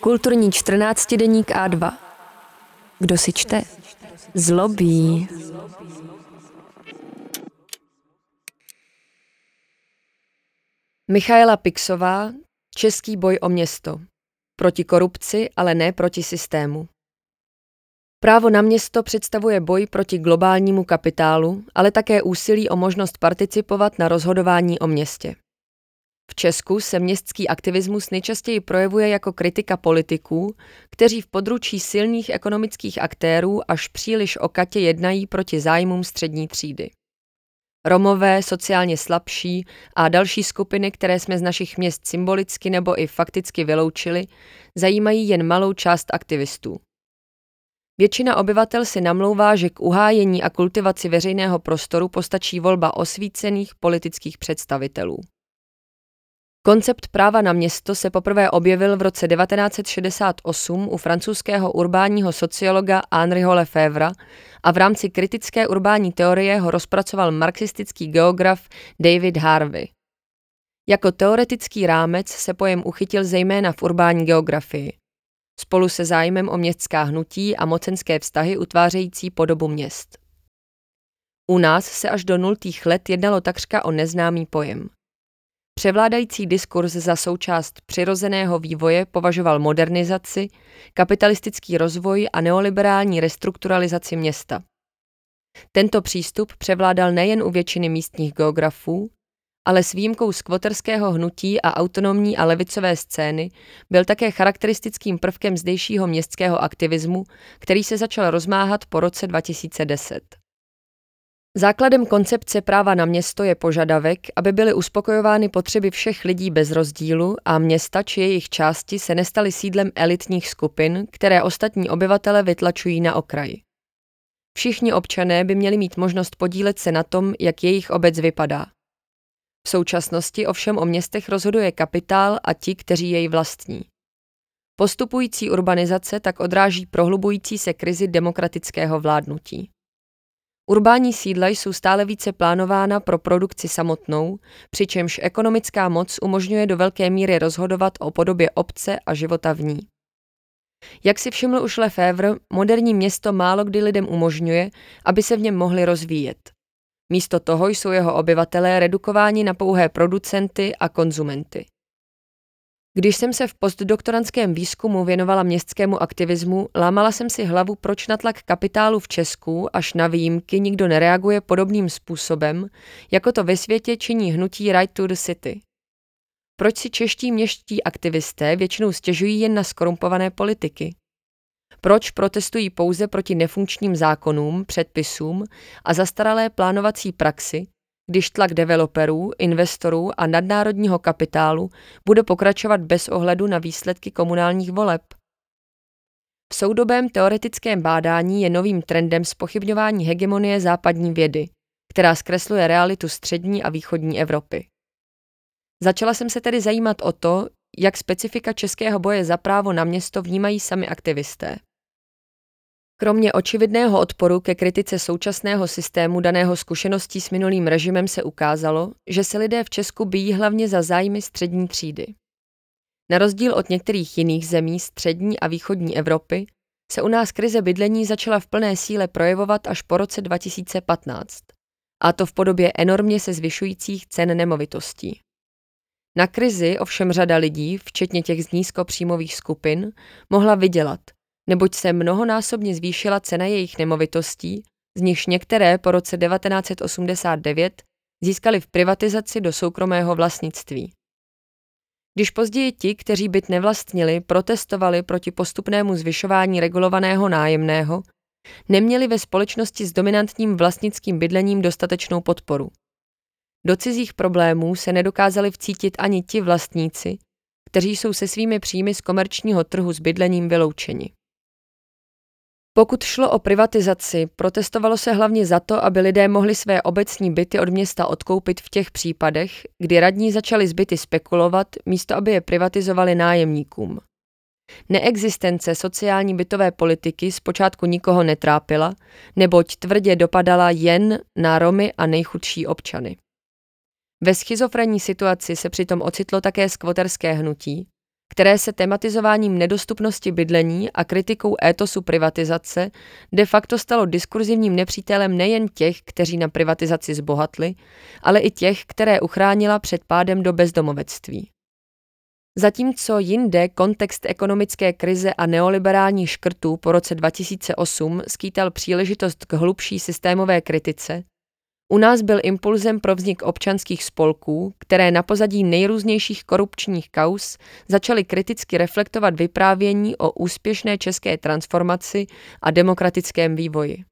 Kulturní 14 deník A2. Kdo si čte? Zlobí. Michaela Pixová, Český boj o město. Proti korupci, ale ne proti systému. Právo na město představuje boj proti globálnímu kapitálu, ale také úsilí o možnost participovat na rozhodování o městě. V Česku se městský aktivismus nejčastěji projevuje jako kritika politiků, kteří v područí silných ekonomických aktérů až příliš okatě jednají proti zájmům střední třídy. Romové, sociálně slabší a další skupiny, které jsme z našich měst symbolicky nebo i fakticky vyloučili, zajímají jen malou část aktivistů. Většina obyvatel si namlouvá, že k uhájení a kultivaci veřejného prostoru postačí volba osvícených politických představitelů. Koncept práva na město se poprvé objevil v roce 1968 u francouzského urbánního sociologa Henriho Lefebvre a v rámci kritické urbání teorie ho rozpracoval marxistický geograf David Harvey. Jako teoretický rámec se pojem uchytil zejména v urbání geografii. Spolu se zájmem o městská hnutí a mocenské vztahy utvářející podobu měst. U nás se až do nultých let jednalo takřka o neznámý pojem. Převládající diskurs za součást přirozeného vývoje považoval modernizaci, kapitalistický rozvoj a neoliberální restrukturalizaci města. Tento přístup převládal nejen u většiny místních geografů, ale s výjimkou skvoterského hnutí a autonomní a levicové scény byl také charakteristickým prvkem zdejšího městského aktivismu, který se začal rozmáhat po roce 2010. Základem koncepce práva na město je požadavek, aby byly uspokojovány potřeby všech lidí bez rozdílu a města či jejich části se nestaly sídlem elitních skupin, které ostatní obyvatele vytlačují na okraji. Všichni občané by měli mít možnost podílet se na tom, jak jejich obec vypadá. V současnosti ovšem o městech rozhoduje kapitál a ti, kteří jej vlastní. Postupující urbanizace tak odráží prohlubující se krizi demokratického vládnutí. Urbání sídla jsou stále více plánována pro produkci samotnou, přičemž ekonomická moc umožňuje do velké míry rozhodovat o podobě obce a života v ní. Jak si všiml už Lefebvre, moderní město málo kdy lidem umožňuje, aby se v něm mohli rozvíjet. Místo toho jsou jeho obyvatelé redukováni na pouhé producenty a konzumenty. Když jsem se v postdoktorantském výzkumu věnovala městskému aktivismu, lámala jsem si hlavu, proč na tlak kapitálu v Česku až na výjimky nikdo nereaguje podobným způsobem, jako to ve světě činí hnutí Right to the City. Proč si čeští městští aktivisté většinou stěžují jen na skorumpované politiky? Proč protestují pouze proti nefunkčním zákonům, předpisům a zastaralé plánovací praxi, když tlak developerů, investorů a nadnárodního kapitálu bude pokračovat bez ohledu na výsledky komunálních voleb. V soudobém teoretickém bádání je novým trendem spochybňování hegemonie západní vědy, která zkresluje realitu střední a východní Evropy. Začala jsem se tedy zajímat o to, jak specifika českého boje za právo na město vnímají sami aktivisté. Kromě očividného odporu ke kritice současného systému daného zkušeností s minulým režimem se ukázalo, že se lidé v Česku bíjí hlavně za zájmy střední třídy. Na rozdíl od některých jiných zemí střední a východní Evropy se u nás krize bydlení začala v plné síle projevovat až po roce 2015, a to v podobě enormně se zvyšujících cen nemovitostí. Na krizi ovšem řada lidí, včetně těch z nízkopříjmových skupin, mohla vydělat – neboť se mnohonásobně zvýšila cena jejich nemovitostí, z nichž některé po roce 1989 získali v privatizaci do soukromého vlastnictví. Když později ti, kteří byt nevlastnili, protestovali proti postupnému zvyšování regulovaného nájemného, neměli ve společnosti s dominantním vlastnickým bydlením dostatečnou podporu. Do cizích problémů se nedokázali vcítit ani ti vlastníci, kteří jsou se svými příjmy z komerčního trhu s bydlením vyloučeni. Pokud šlo o privatizaci, protestovalo se hlavně za to, aby lidé mohli své obecní byty od města odkoupit v těch případech, kdy radní začali zbyty spekulovat, místo aby je privatizovali nájemníkům. Neexistence sociální bytové politiky zpočátku nikoho netrápila, neboť tvrdě dopadala jen na Romy a nejchudší občany. Ve schizofrenní situaci se přitom ocitlo také skvoterské hnutí, které se tematizováním nedostupnosti bydlení a kritikou étosu privatizace de facto stalo diskurzivním nepřítelem nejen těch, kteří na privatizaci zbohatli, ale i těch, které uchránila před pádem do bezdomovectví. Zatímco jinde kontext ekonomické krize a neoliberální škrtů po roce 2008 skýtal příležitost k hlubší systémové kritice, u nás byl impulzem pro vznik občanských spolků, které na pozadí nejrůznějších korupčních kaus začaly kriticky reflektovat vyprávění o úspěšné české transformaci a demokratickém vývoji.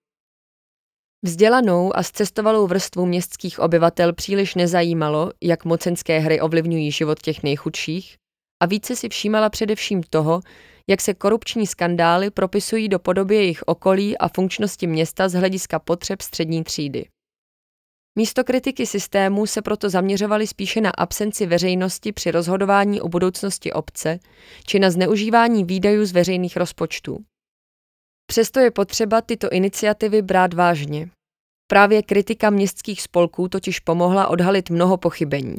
Vzdělanou a zcestovalou vrstvu městských obyvatel příliš nezajímalo, jak mocenské hry ovlivňují život těch nejchudších, a více si všímala především toho, jak se korupční skandály propisují do podoby jejich okolí a funkčnosti města z hlediska potřeb střední třídy. Místo kritiky systému se proto zaměřovali spíše na absenci veřejnosti při rozhodování o budoucnosti obce či na zneužívání výdajů z veřejných rozpočtů. Přesto je potřeba tyto iniciativy brát vážně. Právě kritika městských spolků totiž pomohla odhalit mnoho pochybení.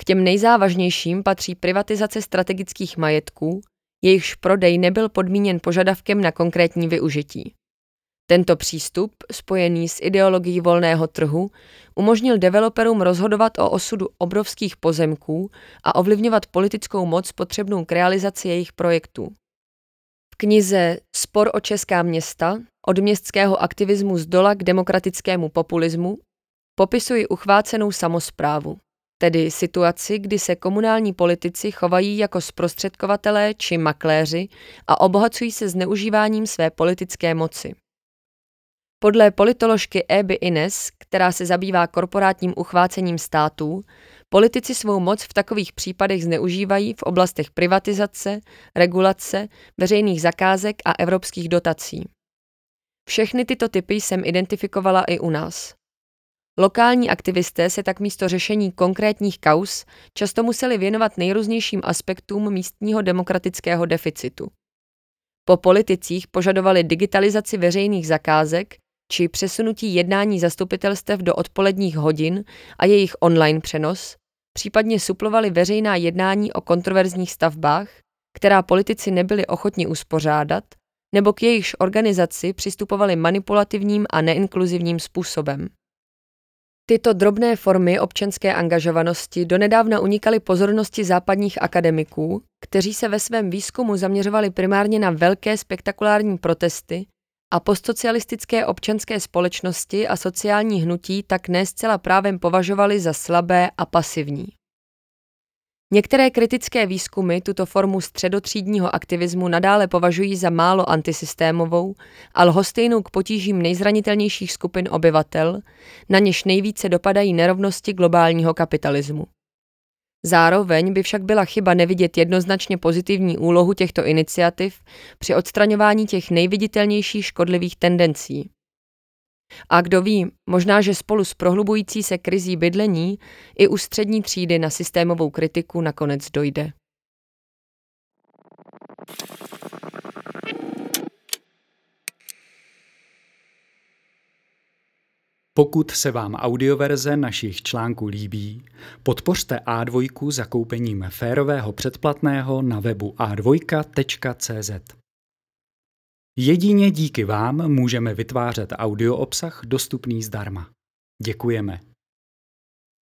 K těm nejzávažnějším patří privatizace strategických majetků, jejichž prodej nebyl podmíněn požadavkem na konkrétní využití. Tento přístup, spojený s ideologií volného trhu, umožnil developerům rozhodovat o osudu obrovských pozemků a ovlivňovat politickou moc potřebnou k realizaci jejich projektů. V knize Spor o česká města od městského aktivismu z dola k demokratickému populismu popisuji uchvácenou samozprávu, tedy situaci, kdy se komunální politici chovají jako zprostředkovatelé či makléři a obohacují se zneužíváním své politické moci. Podle politoložky Eby Ines, která se zabývá korporátním uchvácením států, politici svou moc v takových případech zneužívají v oblastech privatizace, regulace, veřejných zakázek a evropských dotací. Všechny tyto typy jsem identifikovala i u nás. Lokální aktivisté se tak místo řešení konkrétních kaus často museli věnovat nejrůznějším aspektům místního demokratického deficitu. Po politicích požadovali digitalizaci veřejných zakázek či přesunutí jednání zastupitelstev do odpoledních hodin a jejich online přenos, případně suplovali veřejná jednání o kontroverzních stavbách, která politici nebyli ochotni uspořádat, nebo k jejichž organizaci přistupovali manipulativním a neinkluzivním způsobem. Tyto drobné formy občanské angažovanosti donedávna unikaly pozornosti západních akademiků, kteří se ve svém výzkumu zaměřovali primárně na velké spektakulární protesty a postsocialistické občanské společnosti a sociální hnutí tak ne zcela právem považovali za slabé a pasivní. Některé kritické výzkumy tuto formu středotřídního aktivismu nadále považují za málo antisystémovou a lhostejnou k potížím nejzranitelnějších skupin obyvatel, na něž nejvíce dopadají nerovnosti globálního kapitalismu. Zároveň by však byla chyba nevidět jednoznačně pozitivní úlohu těchto iniciativ při odstraňování těch nejviditelnějších škodlivých tendencí. A kdo ví, možná, že spolu s prohlubující se krizí bydlení i u střední třídy na systémovou kritiku nakonec dojde. Pokud se vám audioverze našich článků líbí, podpořte A2 zakoupením férového předplatného na webu a2.cz. Jedině díky vám můžeme vytvářet audio obsah dostupný zdarma. Děkujeme.